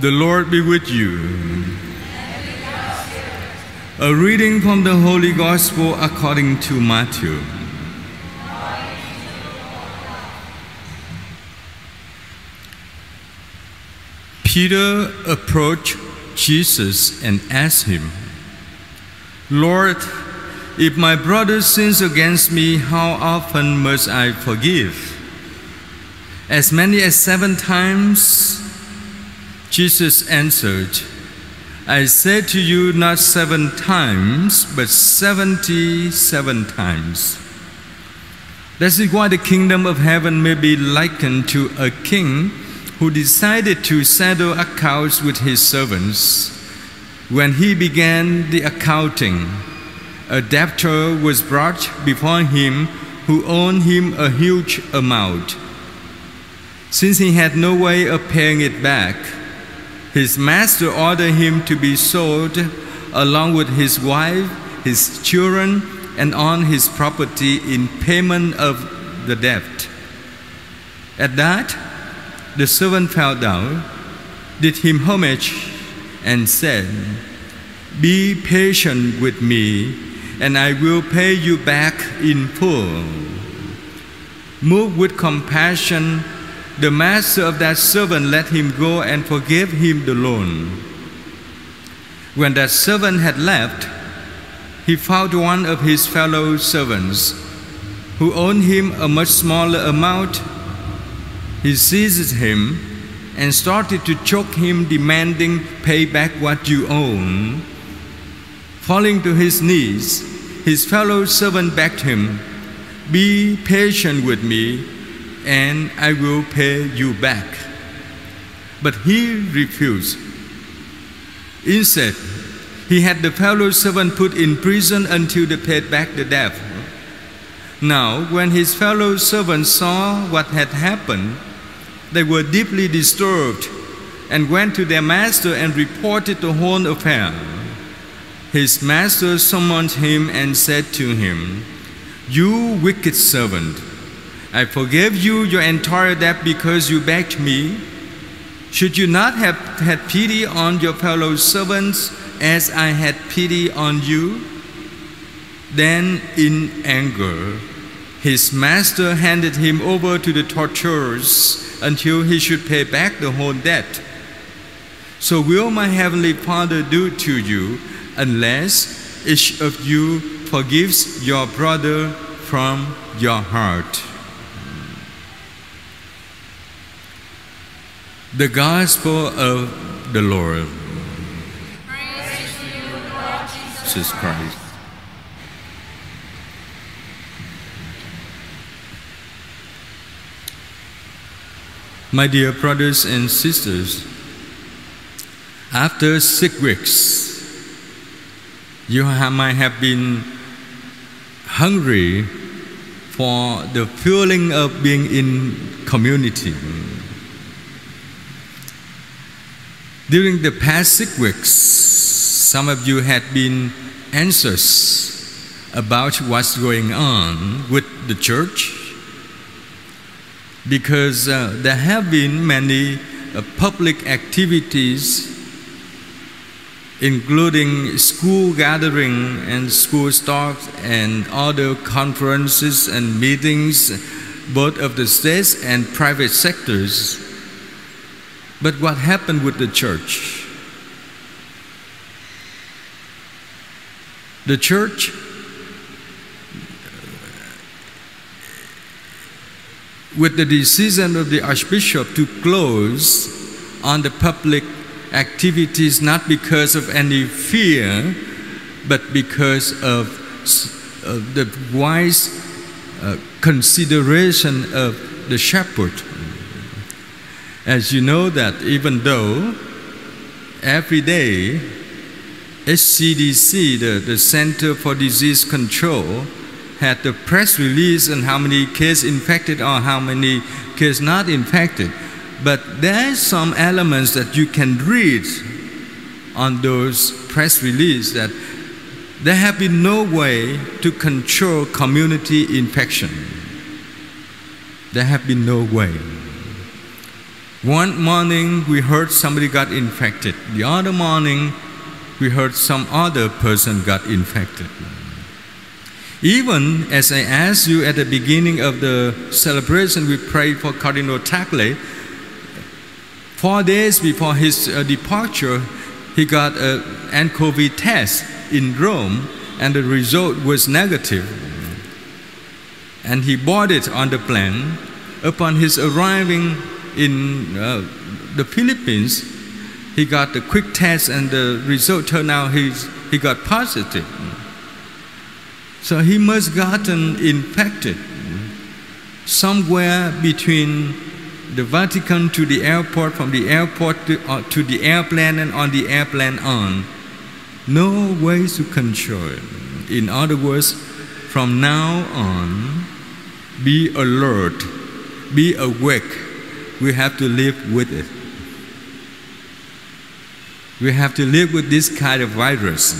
The Lord be with you. A reading from the Holy Gospel according to Matthew. Peter approached Jesus and asked him, Lord, if my brother sins against me, how often must I forgive? As many as seven times? Jesus answered, I say to you, not seven times, but seventy seven times. That is why the kingdom of heaven may be likened to a king who decided to settle accounts with his servants. When he began the accounting, a debtor was brought before him who owed him a huge amount. Since he had no way of paying it back, his master ordered him to be sold along with his wife, his children, and all his property in payment of the debt. At that, the servant fell down, did him homage, and said, Be patient with me, and I will pay you back in full. Moved with compassion, the master of that servant let him go and forgave him the loan. When that servant had left, he found one of his fellow servants who owed him a much smaller amount he seized him and started to choke him, demanding, Pay back what you own. Falling to his knees, his fellow servant begged him, Be patient with me, and I will pay you back. But he refused. Instead, he had the fellow servant put in prison until they paid back the debt. Now, when his fellow servants saw what had happened, they were deeply disturbed and went to their master and reported the whole affair. His master summoned him and said to him, You wicked servant, I forgave you your entire debt because you begged me. Should you not have had pity on your fellow servants as I had pity on you? Then, in anger, his master handed him over to the torturers until he should pay back the whole debt. So will my heavenly Father do to you unless each of you forgives your brother from your heart. The Gospel of the Lord. Praise Jesus Christ. My dear brothers and sisters, after six weeks, you ha- might have been hungry for the feeling of being in community. During the past six weeks, some of you had been anxious about what's going on with the church because uh, there have been many uh, public activities including school gathering and school talks and other conferences and meetings both of the states and private sectors but what happened with the church the church with the decision of the Archbishop to close on the public activities not because of any fear, but because of, of the wise uh, consideration of the shepherd. As you know that even though every day HCDC, the, the Center for Disease Control, had the press release on how many cases infected or how many cases not infected. But there are some elements that you can read on those press release that there have been no way to control community infection. There have been no way. One morning we heard somebody got infected. The other morning we heard some other person got infected. Even as I asked you at the beginning of the celebration, we prayed for Cardinal Tagle. Four days before his uh, departure, he got an nCoV test in Rome, and the result was negative. And he boarded on the plane. Upon his arriving in uh, the Philippines, he got the quick test, and the result turned out he's, he got positive. So he must gotten infected somewhere between the Vatican to the airport, from the airport to, uh, to the airplane, and on the airplane on. No way to control. In other words, from now on, be alert, be awake. We have to live with it. We have to live with this kind of virus.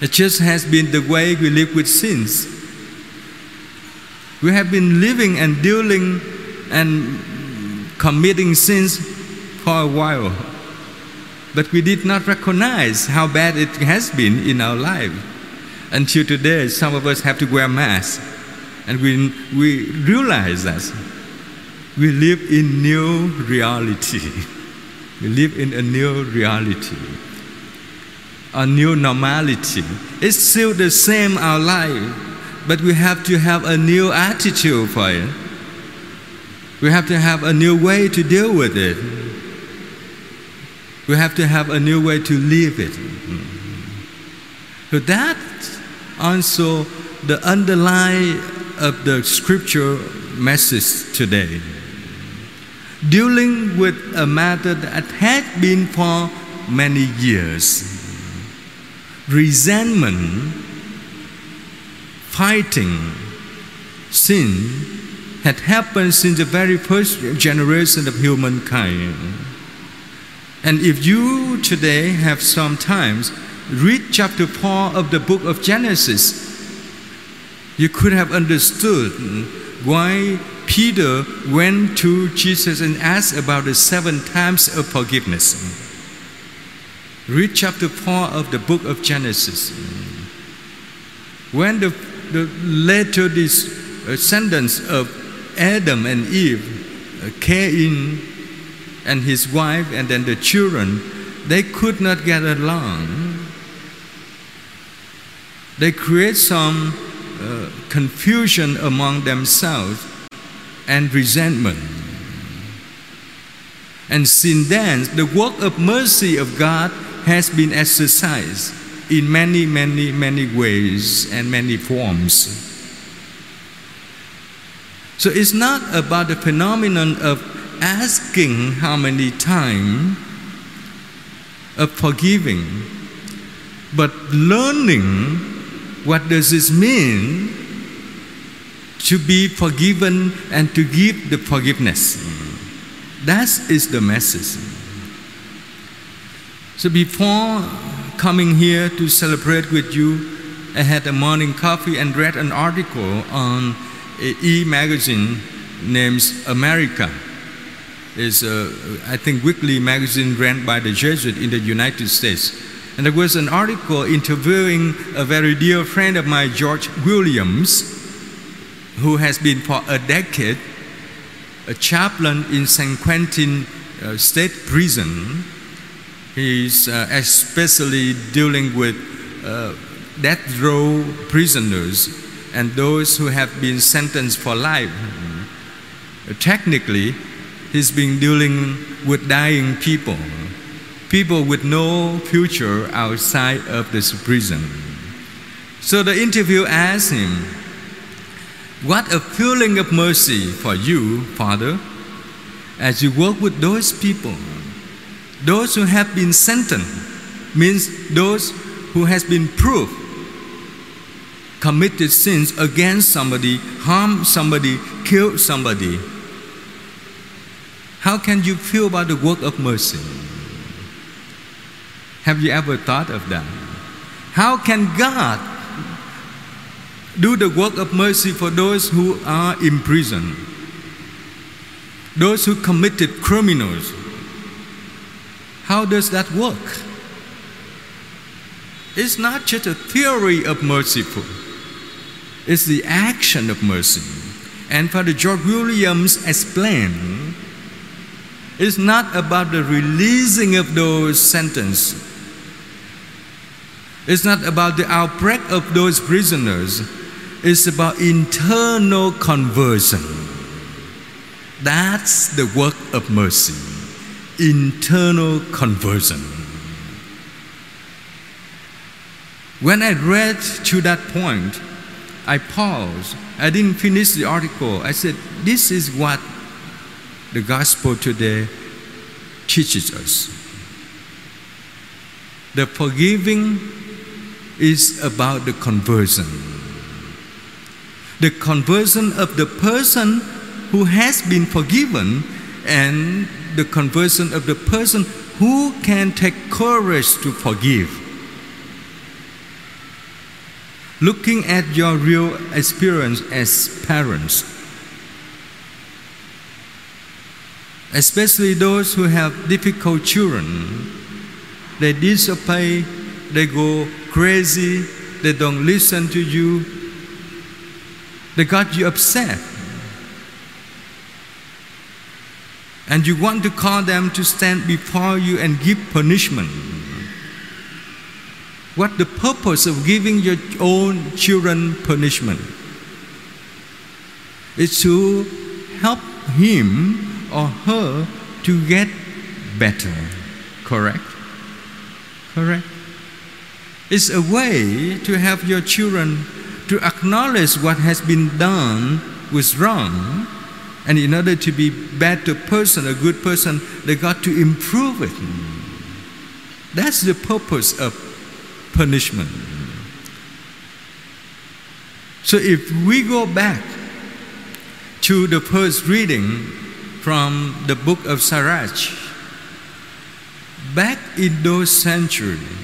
It just has been the way we live with sins. We have been living and dealing and committing sins for a while. But we did not recognize how bad it has been in our life. Until today, some of us have to wear masks. And we, we realize that we live in new reality. We live in a new reality, a new normality. It's still the same our life, but we have to have a new attitude for it. We have to have a new way to deal with it. We have to have a new way to live it. So that also the underlying of the scripture message today dealing with a matter that had been for many years. Resentment, fighting, sin had happened since the very first generation of humankind. And if you today have some times, read chapter 4 of the book of Genesis, you could have understood why Peter went to Jesus and asked about the seven times of forgiveness. Read chapter 4 of the book of Genesis. When the, the later descendants of Adam and Eve uh, Cain and his wife and then the children, they could not get along. They create some uh, confusion among themselves and resentment. And since then, the work of mercy of God has been exercised in many, many, many ways and many forms. So it's not about the phenomenon of asking how many times of forgiving, but learning what does this mean to be forgiven and to give the forgiveness. That is the message. So before coming here to celebrate with you, I had a morning coffee and read an article on a e magazine named America. It's a, I think, weekly magazine ran by the Jesuit in the United States. And there was an article interviewing a very dear friend of mine, George Williams, who has been for a decade a chaplain in San Quentin uh, State Prison. He's uh, especially dealing with uh, death row prisoners and those who have been sentenced for life. Technically, he's been dealing with dying people, people with no future outside of this prison. So the interview asked him, what a feeling of mercy for you, Father, as you work with those people. Those who have been sentenced means those who has been proved committed sins against somebody, harmed somebody, killed somebody. How can you feel about the work of mercy? Have you ever thought of that? How can God do the work of mercy for those who are in prison. those who committed criminals. How does that work? It's not just a theory of merciful, it's the action of mercy. And Father George Williams explained it's not about the releasing of those sentences. It's not about the outbreak of those prisoners. It's about internal conversion. That's the work of mercy. Internal conversion. When I read to that point, I paused. I didn't finish the article. I said, This is what the gospel today teaches us. The forgiving is about the conversion. The conversion of the person who has been forgiven and the conversion of the person who can take courage to forgive. Looking at your real experience as parents, especially those who have difficult children, they disobey, they go crazy, they don't listen to you, they got you upset. And you want to call them to stand before you and give punishment. What the purpose of giving your own children punishment? It's to help him or her to get better. Correct? Correct? It's a way to have your children to acknowledge what has been done was wrong and in order to be better person a good person they got to improve it. That's the purpose of punishment. So if we go back to the first reading from the book of Sirach back in those centuries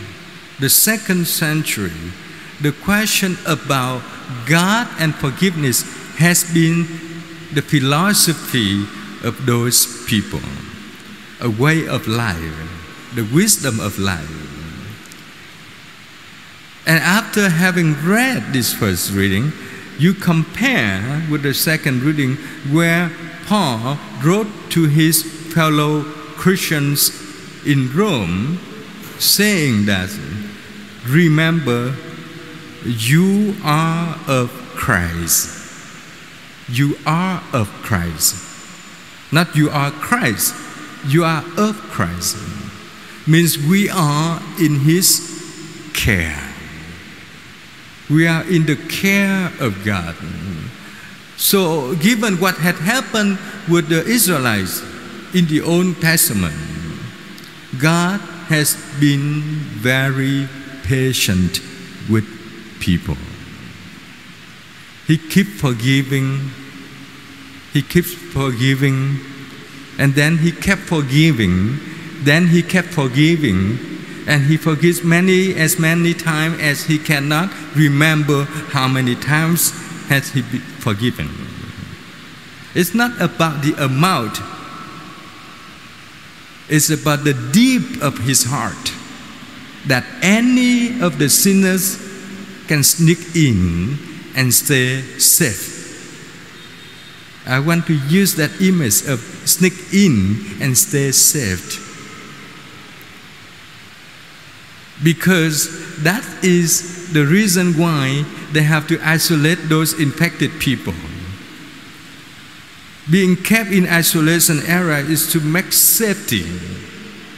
the second century, the question about God and forgiveness has been the philosophy of those people, a way of life, the wisdom of life. And after having read this first reading, you compare with the second reading where Paul wrote to his fellow Christians in Rome saying that remember you are of Christ. You are of Christ. Not you are Christ, you are of Christ. Means we are in His care. We are in the care of God. So, given what had happened with the Israelites in the Old Testament, God has been very patient with people. He keeps forgiving, he keeps forgiving, and then he kept forgiving, then he kept forgiving, and he forgives many as many times as he cannot remember how many times has he been forgiven. It's not about the amount, it's about the deep of his heart that any of the sinners can sneak in and stay safe. I want to use that image of sneak in and stay saved. Because that is the reason why they have to isolate those infected people. Being kept in isolation area is to make safety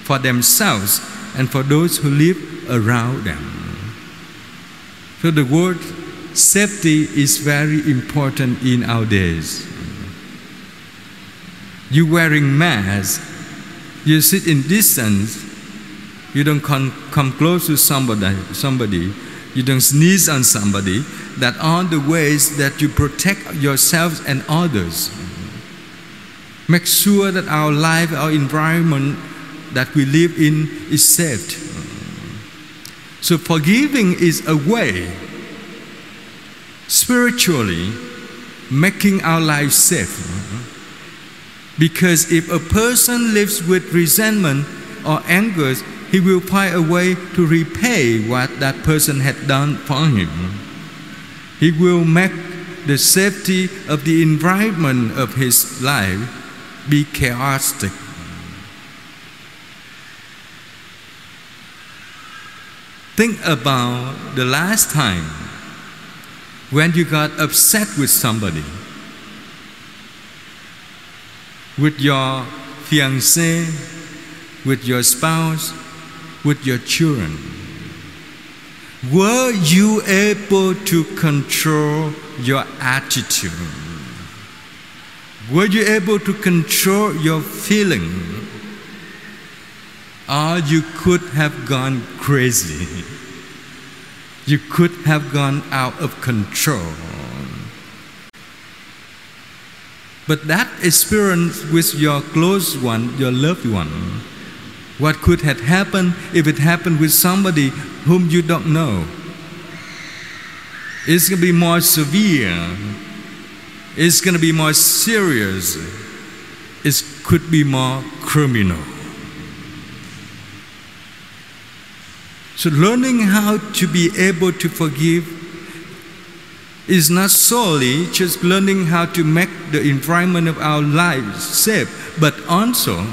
for themselves and for those who live around them. So the word safety is very important in our days. You wearing mask, you sit in distance, you don't come, come close to somebody, somebody, you don't sneeze on somebody. That are the ways that you protect yourselves and others. Make sure that our life, our environment that we live in is saved. So forgiving is a way spiritually making our lives safe. Because if a person lives with resentment or anger, he will find a way to repay what that person had done for him. He will make the safety of the environment of his life be chaotic. Think about the last time when you got upset with somebody, with your fiancé, with your spouse, with your children. Were you able to control your attitude? Were you able to control your feeling? Or you could have gone crazy. You could have gone out of control. But that experience with your close one, your loved one, what could have happened if it happened with somebody whom you don't know? It's going to be more severe. It's going to be more serious. It could be more criminal. So, learning how to be able to forgive is not solely just learning how to make the environment of our lives safe, but also,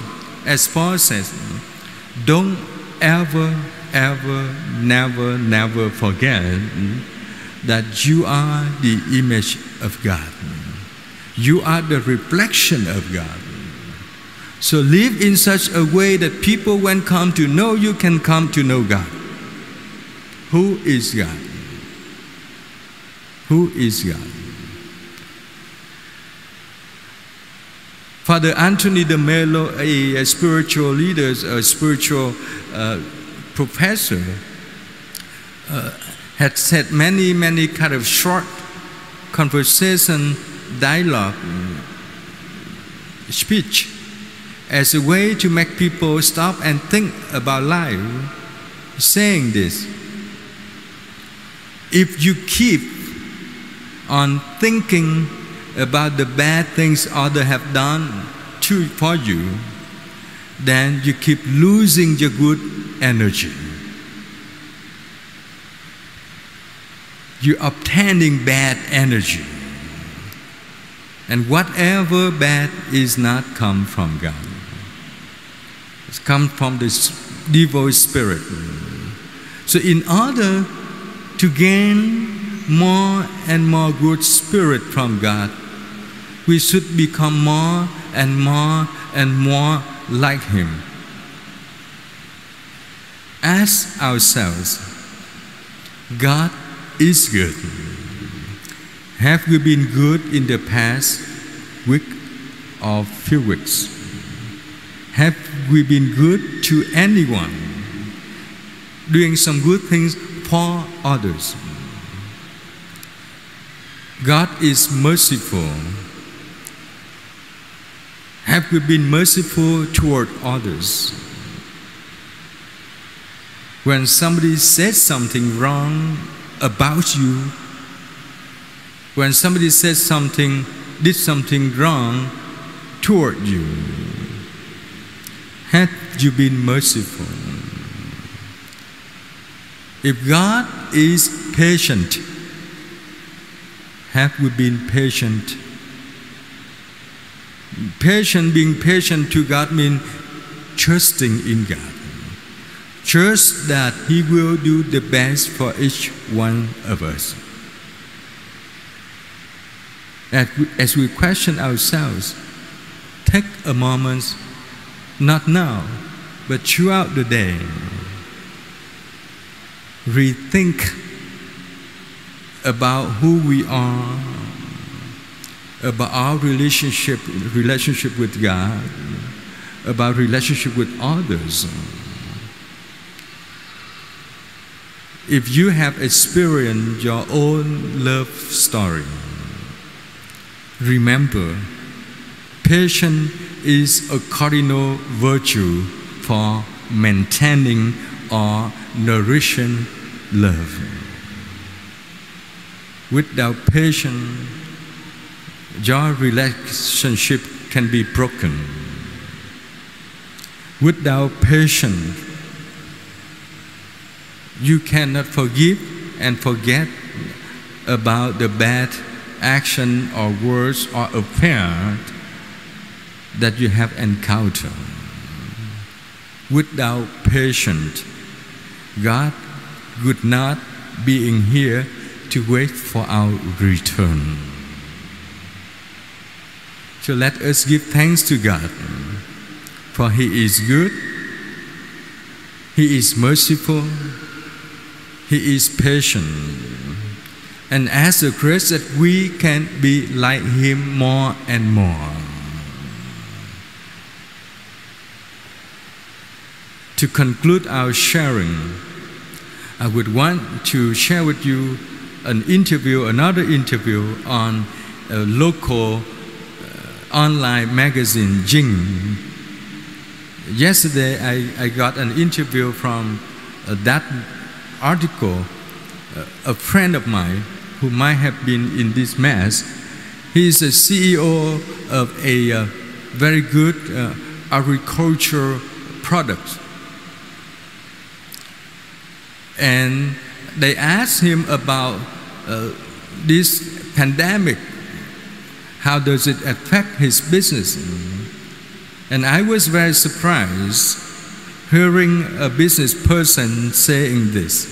as Paul says, don't ever, ever, never, never forget that you are the image of God. You are the reflection of God. So live in such a way that people, when come to know you, can come to know God. Who is God? Who is God? Father Anthony de Mello, a, a spiritual leader, a spiritual uh, professor, uh, had said many, many kind of short conversation, dialogue, speech as a way to make people stop and think about life, saying this. If you keep on thinking about the bad things others have done to, for you, then you keep losing your good energy. You're obtaining bad energy. And whatever bad is not come from God. It's come from the evil spirit. So in order to gain more and more good spirit from God, we should become more and more and more like Him. Ask ourselves God is good. Have we been good in the past week or few weeks? Have we been good to anyone? Doing some good things for others? God is merciful. Have we been merciful toward others? When somebody says something wrong about you, when somebody says something, did something wrong toward you, have you been merciful? If God is patient, have we been patient? Patient, being patient to God means trusting in God. Trust that He will do the best for each one of us. As we, question ourselves, take a moment, not now, but throughout the day, rethink about who we are, about our relationship relationship with God, about relationship with others. If you have experienced your own love story, remember, patience is a cardinal virtue for maintaining or nourishing love. Without patience, your relationship can be broken. Without patience, you cannot forgive and forget about the bad action or words or affair that you have encountered. Without patience, God would not be in here to wait for our return. So let us give thanks to God, for He is good, He is merciful, He is patient, and ask the grace that we can be like Him more and more. To conclude our sharing, I would want to share with you an interview, another interview on a local uh, online magazine, Jing. Yesterday, I, I got an interview from uh, that article. Uh, a friend of mine who might have been in this mess, he is a CEO of a uh, very good uh, agriculture product and they asked him about uh, this pandemic. How does it affect his business? And I was very surprised hearing a business person saying this.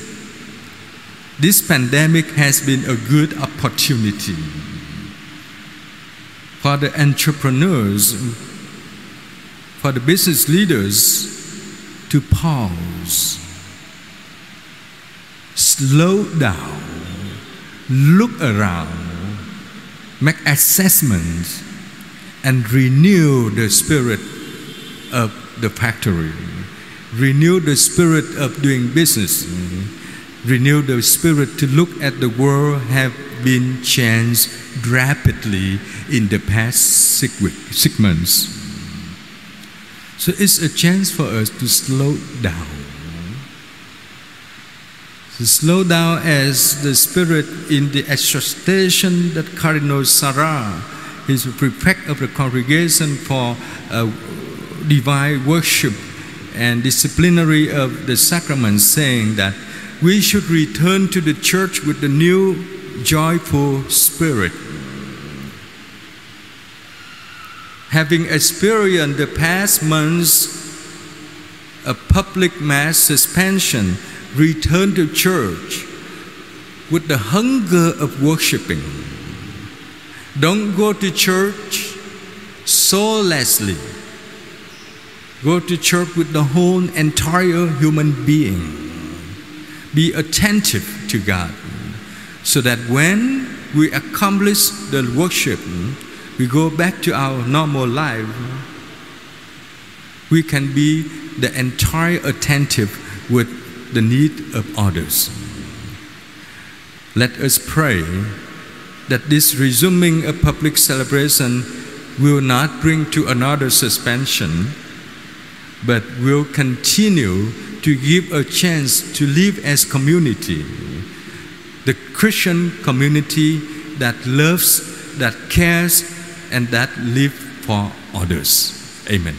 This pandemic has been a good opportunity for the entrepreneurs, for the business leaders to pause slow down, look around, make assessments, and renew the spirit of the factory, renew the spirit of doing business, renew the spirit to look at the world have been changed rapidly in the past six, weeks, six months. So it's a chance for us to slow down slow down as the spirit in the exhortation that Cardinal Sarah, his prefect of the congregation for uh, divine worship and disciplinary of the sacraments, saying that we should return to the church with the new joyful spirit. Having experienced the past months of public mass suspension return to church with the hunger of worshiping. Don't go to church soullessly. Go to church with the whole entire human being. Be attentive to God so that when we accomplish the worship, we go back to our normal life, we can be the entire attentive with the need of others. Let us pray that this resuming a public celebration will not bring to another suspension, but will continue to give a chance to live as community, the Christian community that loves, that cares, and that lives for others. Amen.